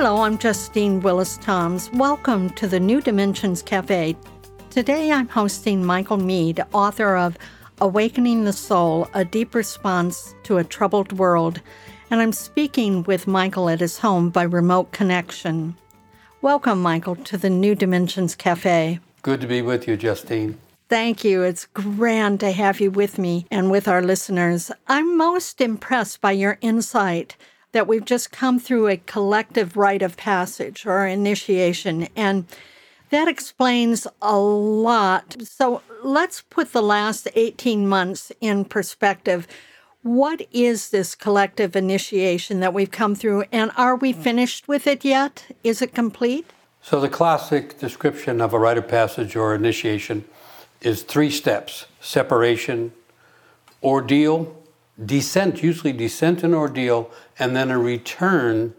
Hello, I'm Justine Willis Toms. Welcome to the New Dimensions Cafe. Today I'm hosting Michael Meade, author of Awakening the Soul A Deep Response to a Troubled World, and I'm speaking with Michael at his home by remote connection. Welcome, Michael, to the New Dimensions Cafe. Good to be with you, Justine. Thank you. It's grand to have you with me and with our listeners. I'm most impressed by your insight that we've just come through a collective rite of passage or initiation. And that explains a lot. So let's put the last 18 months in perspective. What is this collective initiation that we've come through, and are we finished with it yet? Is it complete? So, the classic description of a rite of passage or initiation is three steps separation, ordeal, descent, usually descent and ordeal, and then a return,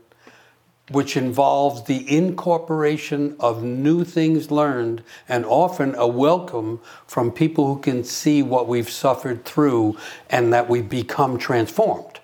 which involves the incorporation of new things learned and often a welcome from people who can see what we've suffered through and that we've become transformed.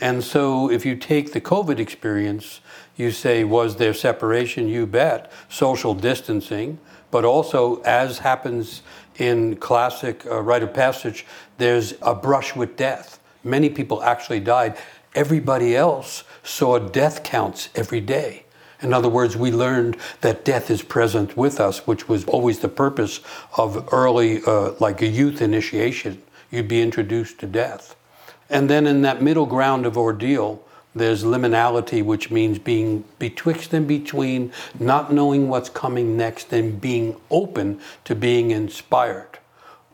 And so, if you take the COVID experience, you say, was there separation? You bet. Social distancing, but also, as happens in classic uh, rite of passage, there's a brush with death. Many people actually died. Everybody else saw death counts every day. In other words, we learned that death is present with us, which was always the purpose of early, uh, like a youth initiation. You'd be introduced to death. And then in that middle ground of ordeal, there's liminality, which means being betwixt and between, not knowing what's coming next, and being open to being inspired.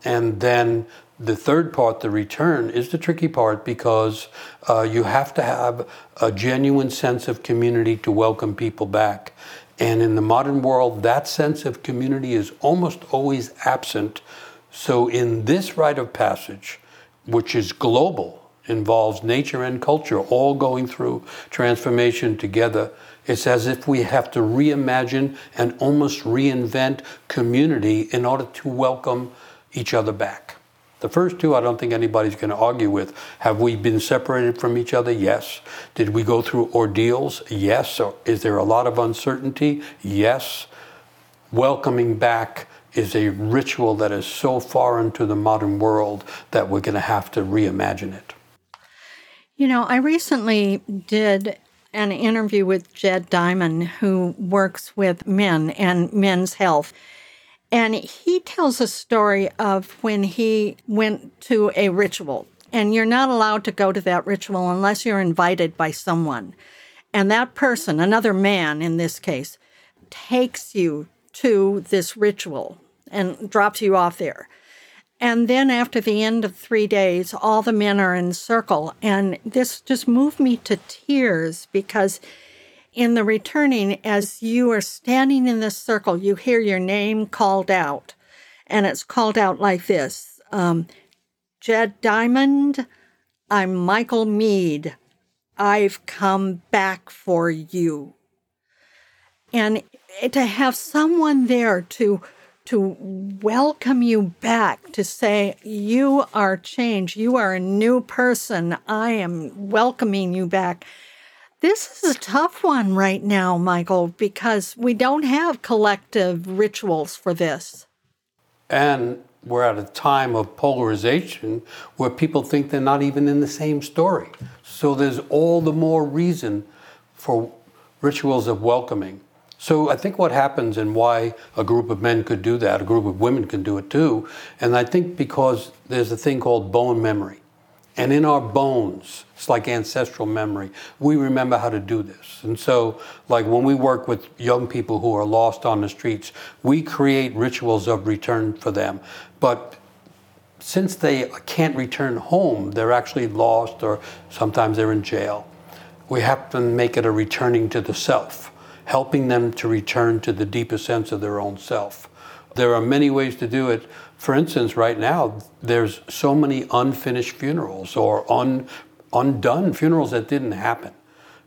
And then the third part, the return, is the tricky part because uh, you have to have a genuine sense of community to welcome people back. And in the modern world, that sense of community is almost always absent. So, in this rite of passage, which is global, involves nature and culture all going through transformation together. It's as if we have to reimagine and almost reinvent community in order to welcome each other back. The first two, I don't think anybody's going to argue with. Have we been separated from each other? Yes. Did we go through ordeals? Yes. is there a lot of uncertainty? Yes. Welcoming back is a ritual that is so foreign to the modern world that we're going to have to reimagine it. You know, I recently did an interview with Jed Diamond, who works with men and men's health. And he tells a story of when he went to a ritual. And you're not allowed to go to that ritual unless you're invited by someone. And that person, another man in this case, takes you to this ritual and drops you off there. And then after the end of three days, all the men are in circle. And this just moved me to tears because in the returning, as you are standing in this circle, you hear your name called out. And it's called out like this um, Jed Diamond, I'm Michael Meade. I've come back for you. And to have someone there to to welcome you back, to say, You are changed. You are a new person. I am welcoming you back. This is a tough one right now, Michael, because we don't have collective rituals for this. And we're at a time of polarization where people think they're not even in the same story. So there's all the more reason for rituals of welcoming. So I think what happens and why a group of men could do that, a group of women can do it too, and I think because there's a thing called bone memory. And in our bones, it's like ancestral memory, we remember how to do this. And so, like when we work with young people who are lost on the streets, we create rituals of return for them. But since they can't return home, they're actually lost or sometimes they're in jail. We have to make it a returning to the self helping them to return to the deepest sense of their own self. There are many ways to do it. For instance, right now, there's so many unfinished funerals or un, undone funerals that didn't happen.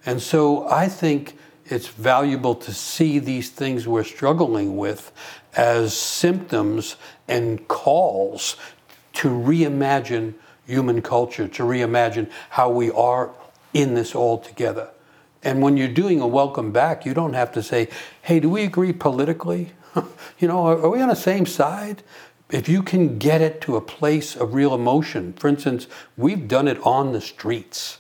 And so I think it's valuable to see these things we're struggling with as symptoms and calls to reimagine human culture, to reimagine how we are in this all together. And when you're doing a welcome back, you don't have to say, hey, do we agree politically? you know, are, are we on the same side? If you can get it to a place of real emotion, for instance, we've done it on the streets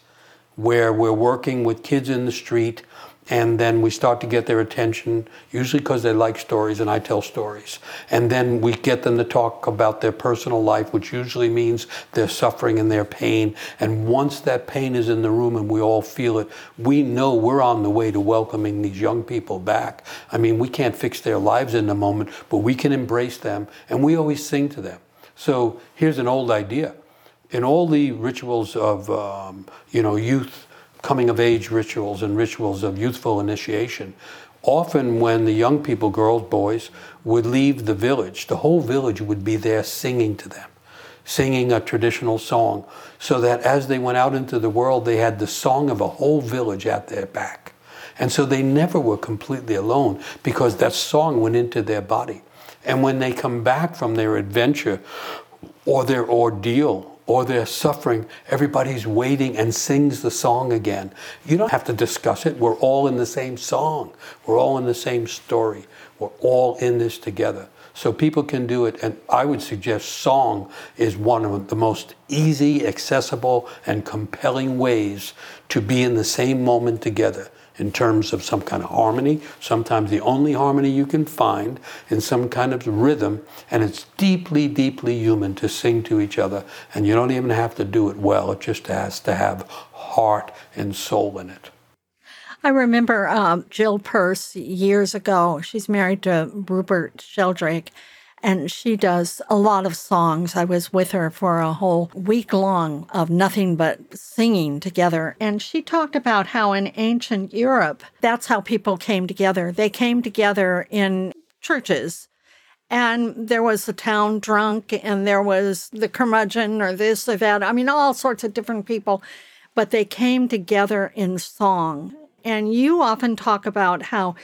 where we're working with kids in the street and then we start to get their attention, usually because they like stories and I tell stories. And then we get them to talk about their personal life, which usually means their suffering and their pain. And once that pain is in the room and we all feel it, we know we're on the way to welcoming these young people back. I mean, we can't fix their lives in the moment, but we can embrace them, and we always sing to them. So here's an old idea. In all the rituals of, um, you know, youth coming of age rituals and rituals of youthful initiation. Often, when the young people, girls, boys, would leave the village, the whole village would be there singing to them, singing a traditional song, so that as they went out into the world, they had the song of a whole village at their back. And so they never were completely alone because that song went into their body. And when they come back from their adventure or their ordeal or they're suffering, everybody's waiting and sings the song again. You don't have to discuss it. We're all in the same song, we're all in the same story, we're all in this together. So people can do it, and I would suggest song is one of the most easy, accessible, and compelling ways to be in the same moment together in terms of some kind of harmony, sometimes the only harmony you can find in some kind of rhythm. And it's deeply, deeply human to sing to each other. And you don't even have to do it well, it just has to have heart and soul in it. I remember um, Jill Purce years ago. She's married to Rupert Sheldrake, and she does a lot of songs. I was with her for a whole week long of nothing but singing together. And she talked about how in ancient Europe, that's how people came together. They came together in churches. And there was the town drunk, and there was the curmudgeon, or this or that. I mean, all sorts of different people. But they came together in song. And you often talk about how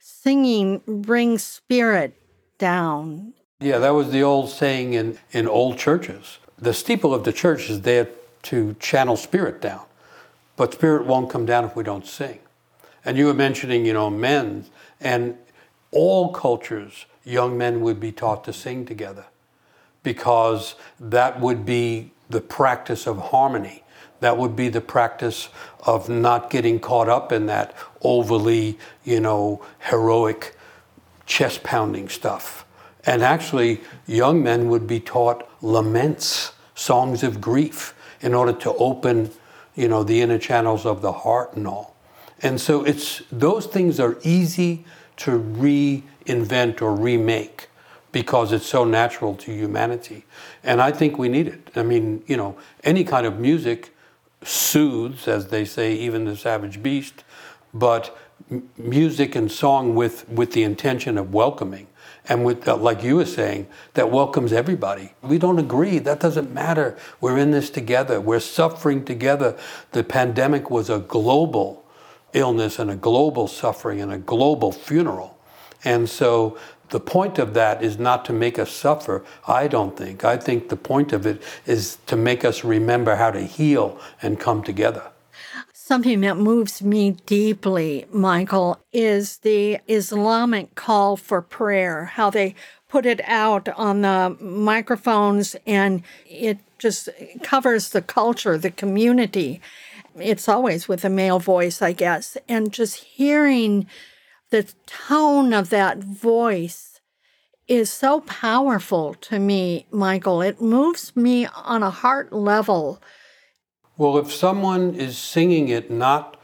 singing brings spirit down yeah, that was the old saying in, in old churches. The steeple of the church is there to channel spirit down, but spirit won't come down if we don't sing. And you were mentioning, you know, men, and all cultures, young men would be taught to sing together because that would be the practice of harmony. That would be the practice of not getting caught up in that overly, you know, heroic chest pounding stuff and actually, young men would be taught laments, songs of grief, in order to open, you know, the inner channels of the heart and all. And so it's those things are easy to reinvent or remake because it's so natural to humanity. And I think we need it. I mean, you know, any kind of music soothes, as they say, even the savage beast, but m- music and song with, with the intention of welcoming and with uh, like you were saying that welcomes everybody. We don't agree. That doesn't matter. We're in this together. We're suffering together. The pandemic was a global illness and a global suffering and a global funeral. And so the point of that is not to make us suffer i don't think. I think the point of it is to make us remember how to heal and come together Something that moves me deeply, Michael, is the Islamic call for prayer, how they put it out on the microphones and it just covers the culture, the community. It's always with a male voice, I guess. And just hearing the tone of that voice is so powerful to me, Michael. It moves me on a heart level well, if someone is singing it not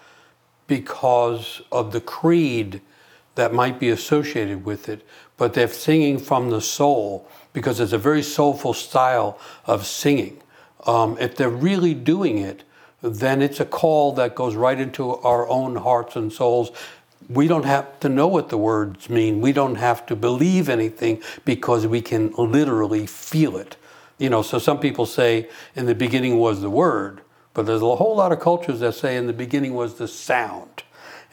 because of the creed that might be associated with it, but they're singing from the soul because it's a very soulful style of singing. Um, if they're really doing it, then it's a call that goes right into our own hearts and souls. we don't have to know what the words mean. We don't have to believe anything because we can literally feel it. You know, so some people say in the beginning was the word, but there's a whole lot of cultures that say in the beginning was the sound.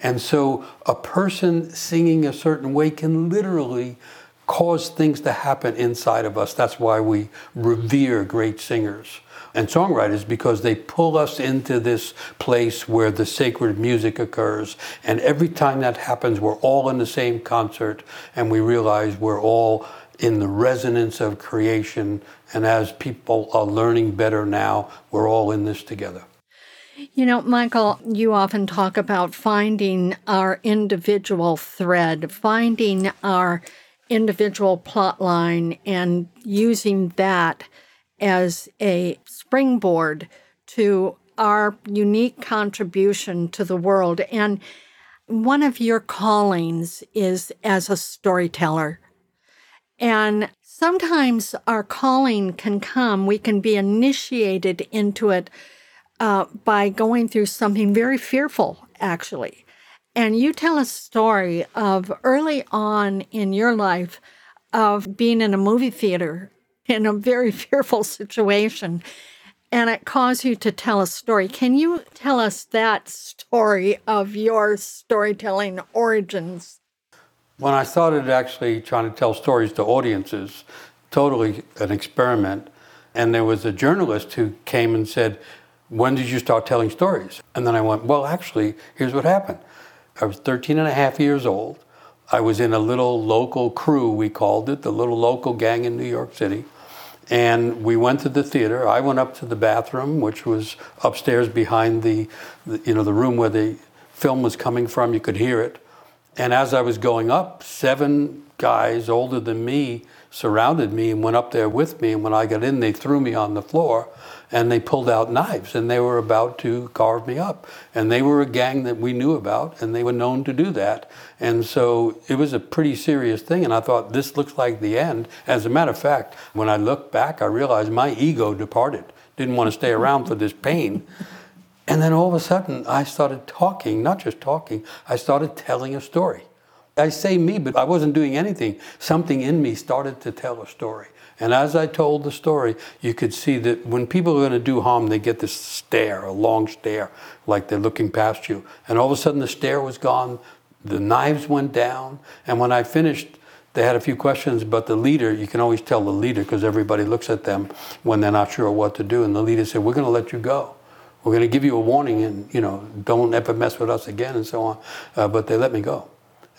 And so a person singing a certain way can literally cause things to happen inside of us. That's why we revere great singers and songwriters because they pull us into this place where the sacred music occurs. And every time that happens, we're all in the same concert and we realize we're all in the resonance of creation. And as people are learning better now, we're all in this together. You know, Michael, you often talk about finding our individual thread, finding our individual plot line, and using that as a springboard to our unique contribution to the world. And one of your callings is as a storyteller. And sometimes our calling can come, we can be initiated into it uh, by going through something very fearful, actually. And you tell a story of early on in your life of being in a movie theater in a very fearful situation and it caused you to tell a story. Can you tell us that story of your storytelling origins? When I started actually trying to tell stories to audiences, totally an experiment, and there was a journalist who came and said, When did you start telling stories? And then I went, Well, actually, here's what happened. I was 13 and a half years old. I was in a little local crew, we called it, the little local gang in New York City. And we went to the theater. I went up to the bathroom, which was upstairs behind the, the you know, the room where the film was coming from. You could hear it. And as I was going up, seven guys older than me surrounded me and went up there with me. And when I got in, they threw me on the floor and they pulled out knives and they were about to carve me up. And they were a gang that we knew about and they were known to do that. And so it was a pretty serious thing. And I thought, this looks like the end. As a matter of fact, when I looked back, I realized my ego departed. Didn't want to stay around for this pain. And then all of a sudden, I started talking, not just talking, I started telling a story. I say me, but I wasn't doing anything. Something in me started to tell a story. And as I told the story, you could see that when people are going to do harm, they get this stare, a long stare, like they're looking past you. And all of a sudden, the stare was gone, the knives went down. And when I finished, they had a few questions, but the leader, you can always tell the leader because everybody looks at them when they're not sure what to do. And the leader said, We're going to let you go we're going to give you a warning and you know don't ever mess with us again and so on uh, but they let me go.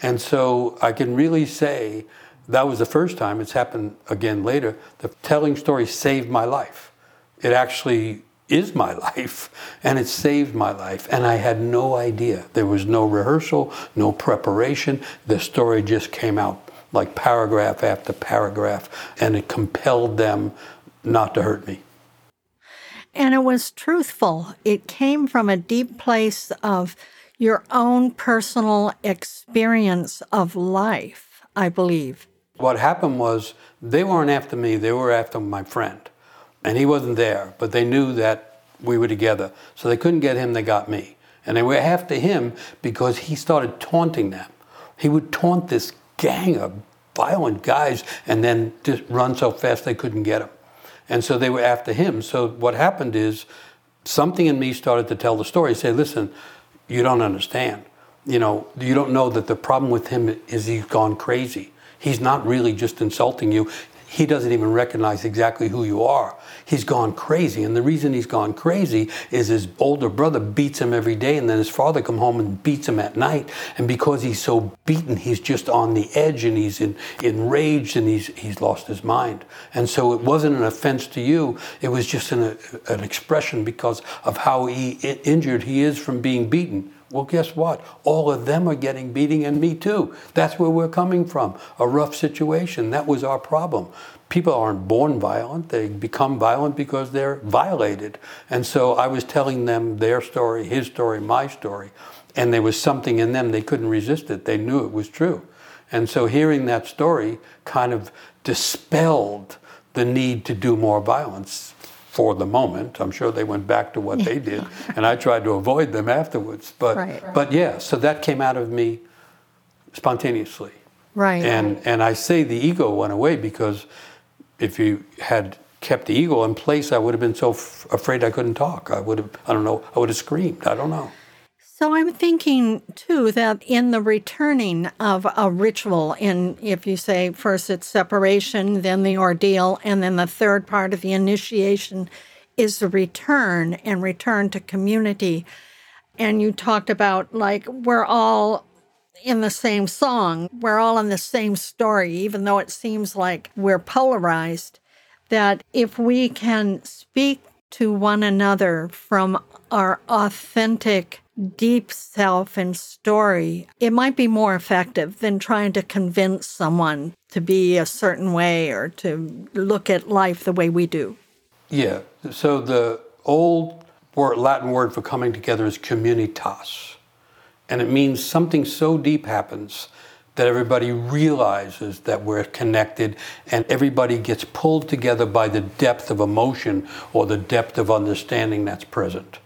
And so i can really say that was the first time it's happened again later the telling story saved my life. It actually is my life and it saved my life and i had no idea. There was no rehearsal no preparation. The story just came out like paragraph after paragraph and it compelled them not to hurt me and it was truthful. It came from a deep place of your own personal experience of life, I believe. What happened was they weren't after me, they were after my friend. And he wasn't there, but they knew that we were together. So they couldn't get him, they got me. And they were after him because he started taunting them. He would taunt this gang of violent guys and then just run so fast they couldn't get him. And so they were after him. So what happened is something in me started to tell the story. Say, listen, you don't understand. You know, you don't know that the problem with him is he's gone crazy. He's not really just insulting you he doesn't even recognize exactly who you are. He's gone crazy. And the reason he's gone crazy is his older brother beats him every day, and then his father come home and beats him at night. And because he's so beaten, he's just on the edge and he's in, enraged and he's, he's lost his mind. And so it wasn't an offense to you, it was just an, an expression because of how he, injured he is from being beaten. Well, guess what? All of them are getting beating, and me too. That's where we're coming from. A rough situation. That was our problem. People aren't born violent, they become violent because they're violated. And so I was telling them their story, his story, my story, and there was something in them, they couldn't resist it. They knew it was true. And so hearing that story kind of dispelled the need to do more violence for the moment. I'm sure they went back to what they did, and I tried to avoid them afterwards. But right, but yeah, so that came out of me spontaneously. Right. And and I say the ego went away because if you had kept the ego in place, I would have been so f- afraid I couldn't talk. I would have, I don't know, I would have screamed. I don't know. So I'm thinking too that in the returning of a ritual, in if you say first it's separation, then the ordeal, and then the third part of the initiation is the return and return to community. And you talked about like we're all in the same song, we're all in the same story, even though it seems like we're polarized. That if we can speak to one another from our authentic, deep self and story, it might be more effective than trying to convince someone to be a certain way or to look at life the way we do. Yeah. So the old word, Latin word for coming together is communitas. And it means something so deep happens that everybody realizes that we're connected and everybody gets pulled together by the depth of emotion or the depth of understanding that's present.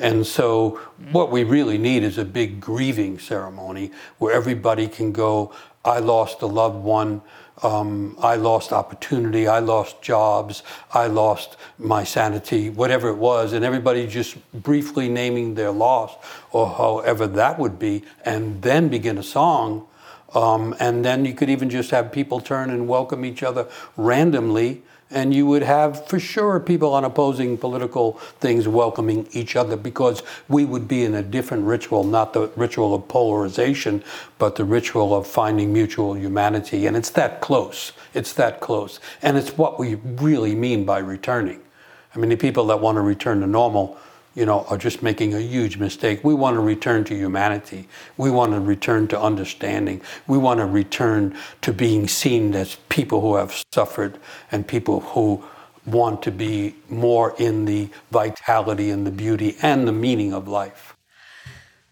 And so, what we really need is a big grieving ceremony where everybody can go, I lost a loved one, um, I lost opportunity, I lost jobs, I lost my sanity, whatever it was, and everybody just briefly naming their loss or however that would be, and then begin a song. Um, and then you could even just have people turn and welcome each other randomly and you would have for sure people on opposing political things welcoming each other because we would be in a different ritual, not the ritual of polarization, but the ritual of finding mutual humanity. And it's that close. It's that close. And it's what we really mean by returning. I mean, the people that want to return to normal you know, are just making a huge mistake. We want to return to humanity. We want to return to understanding. We want to return to being seen as people who have suffered and people who want to be more in the vitality and the beauty and the meaning of life.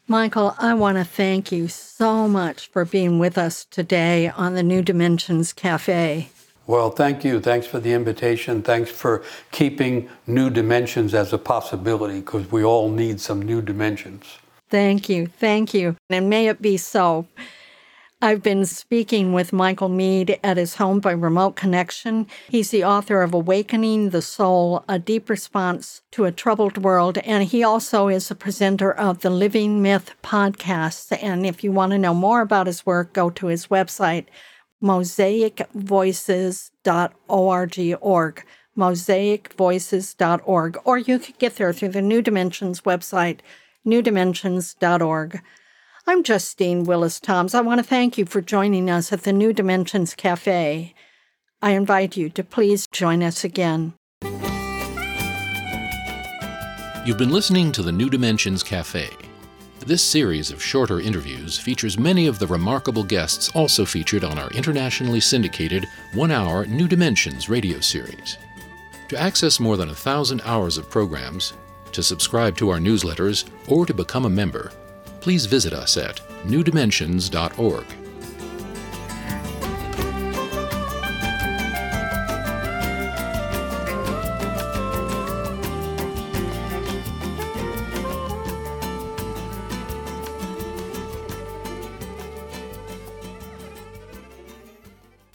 Michael, I want to thank you so much for being with us today on the New Dimensions Cafe. Well, thank you. Thanks for the invitation. Thanks for keeping new dimensions as a possibility because we all need some new dimensions. Thank you. Thank you. And may it be so. I've been speaking with Michael Meade at his home by remote connection. He's the author of Awakening the Soul, A Deep Response to a Troubled World, and he also is a presenter of the Living Myth podcast. And if you want to know more about his work, go to his website, mosaicvoices.org, org, mosaicvoices.org, or you could get there through the New Dimensions website, newdimensions.org. I'm Justine Willis Toms. I want to thank you for joining us at the New Dimensions Cafe. I invite you to please join us again. You've been listening to the New Dimensions Cafe. This series of shorter interviews features many of the remarkable guests also featured on our internationally syndicated one hour New Dimensions radio series. To access more than a thousand hours of programs, to subscribe to our newsletters, or to become a member, please visit us at newdimensions.org.